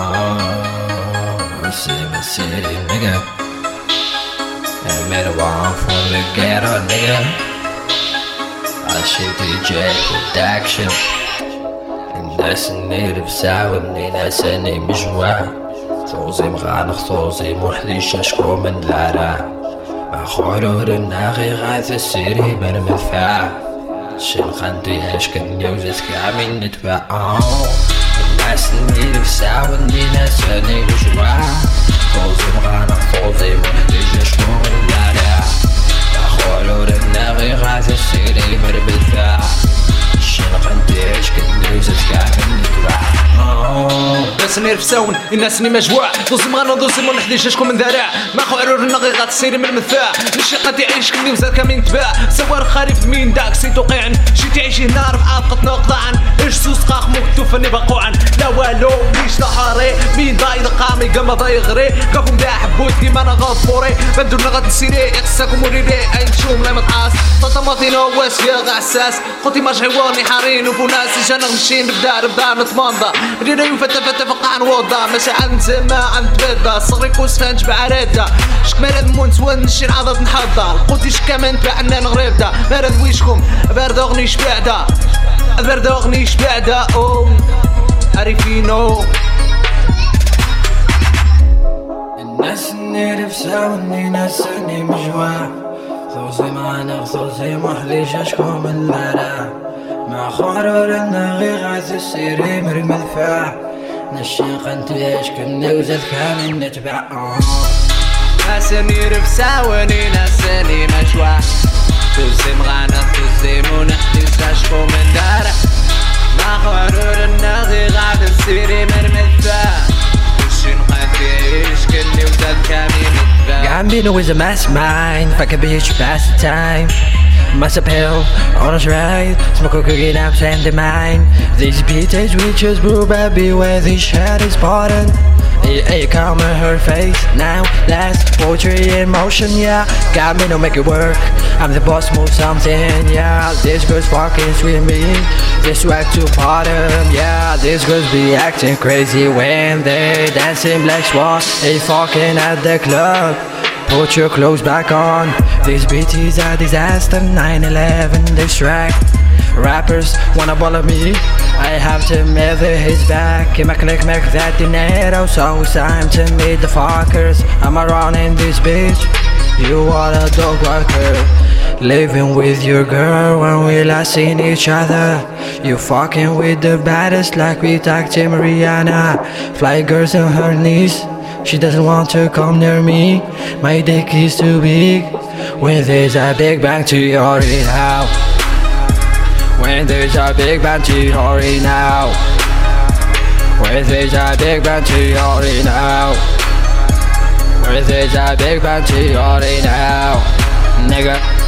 Oh, City City, nigga. I made a one from the ghetto, nigga. I shit DJ production. الناس اللي بساوي منين اساني مجوع صوزي مغانخ صوزي محديش اشكو من العراء مع خرور الناغي غاث السيري من مدفع شن خندي اشكن يوزت كامل نتبع الناس اللي بساوي الناس اللي رفساون الناس اللي مجوع. دوز مغانا دوز من حدي شكون من ذراع ما خو عرور النغي غاتسيري من المدفاع نشي قد يعيش كني وزاد كامين تباع. سوار خريف مين داك سي توقيعن شي تعيش هنا ربعة قطنا قامي قام ضاي غري كاكم دا حبوت كيما أنا غفوري بدون غاد نسيري. يقساكم وريري اين شوم لا متعاس طاطا ماطينو واس يا غعساس قوتي مارش حيواني حارين وبوناس جانا غشين نبدا نبدا نتمنضى رينا يفتا فتا فقعن وضع مشاعر نسمع عن تبدا. صغري كوس فانج بعرادة شكمال مون سوان نشي عضد نحضر قوتي شكامان تبعنا نغريبدا. بارد ويشكم. بارد اغني شبعدا بارد اغني شبعدا أو عارفينو نفساوني ناس اللي مجوع. صوصي معانا صوصي محليش أشكو من البراء مع خرور النغي غاز السيري مرمى الفاع. نشي قنتيش كنا وزاد كامل نتبع. ناس اللي رفساوني ناس اللي مجوع. توزي مغانا توزي منحدي Bambino is a mastermind, fuck a bitch, pass the time. Master pill, honest right, smoke a cookie, naps and the mind. These bitches witches brew baby where this shit is yeah it come on her face now. That's poetry in motion, yeah. Got me to make it work. I'm the boss, move something, yeah. This girl's fucking with me. This swag to bottom, yeah. This girls be acting crazy when they dancing black swan. They fucking at the club. Put your clothes back on. This beat is a disaster. 9/11 distract. Rappers wanna follow me. I have to measure his back. In my click, make that dinero. So it's time to meet the fuckers. I'm around in this bitch. You are a dog walker. Living with your girl when we last seen each other. You fucking with the baddest like we talked to Mariana. Fly girls on her knees. She doesn't want to come near me. My dick is too big. When there's a big bang to hurry now. When there's a big bang to hurry now. When there's a big bang to hurry now. When there's a big bang to hurry now. Nigga.